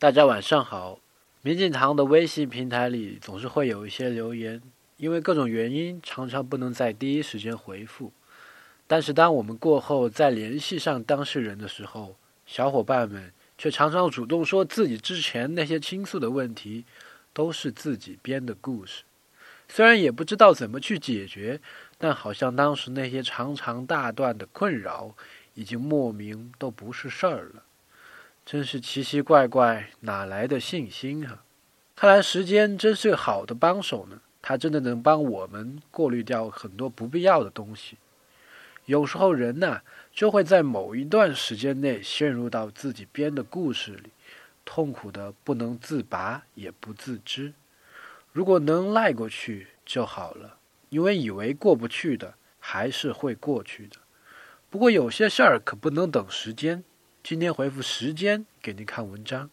大家晚上好。民警堂的微信平台里总是会有一些留言，因为各种原因，常常不能在第一时间回复。但是当我们过后再联系上当事人的时候，小伙伴们却常常主动说自己之前那些倾诉的问题都是自己编的故事。虽然也不知道怎么去解决，但好像当时那些长长大段的困扰，已经莫名都不是事儿了。真是奇奇怪怪，哪来的信心啊？看来时间真是个好的帮手呢，它真的能帮我们过滤掉很多不必要的东西。有时候人呐，就会在某一段时间内陷入到自己编的故事里，痛苦的不能自拔，也不自知。如果能赖过去就好了，因为以为过不去的，还是会过去的。不过有些事儿可不能等时间。今天回复时间给您看文章。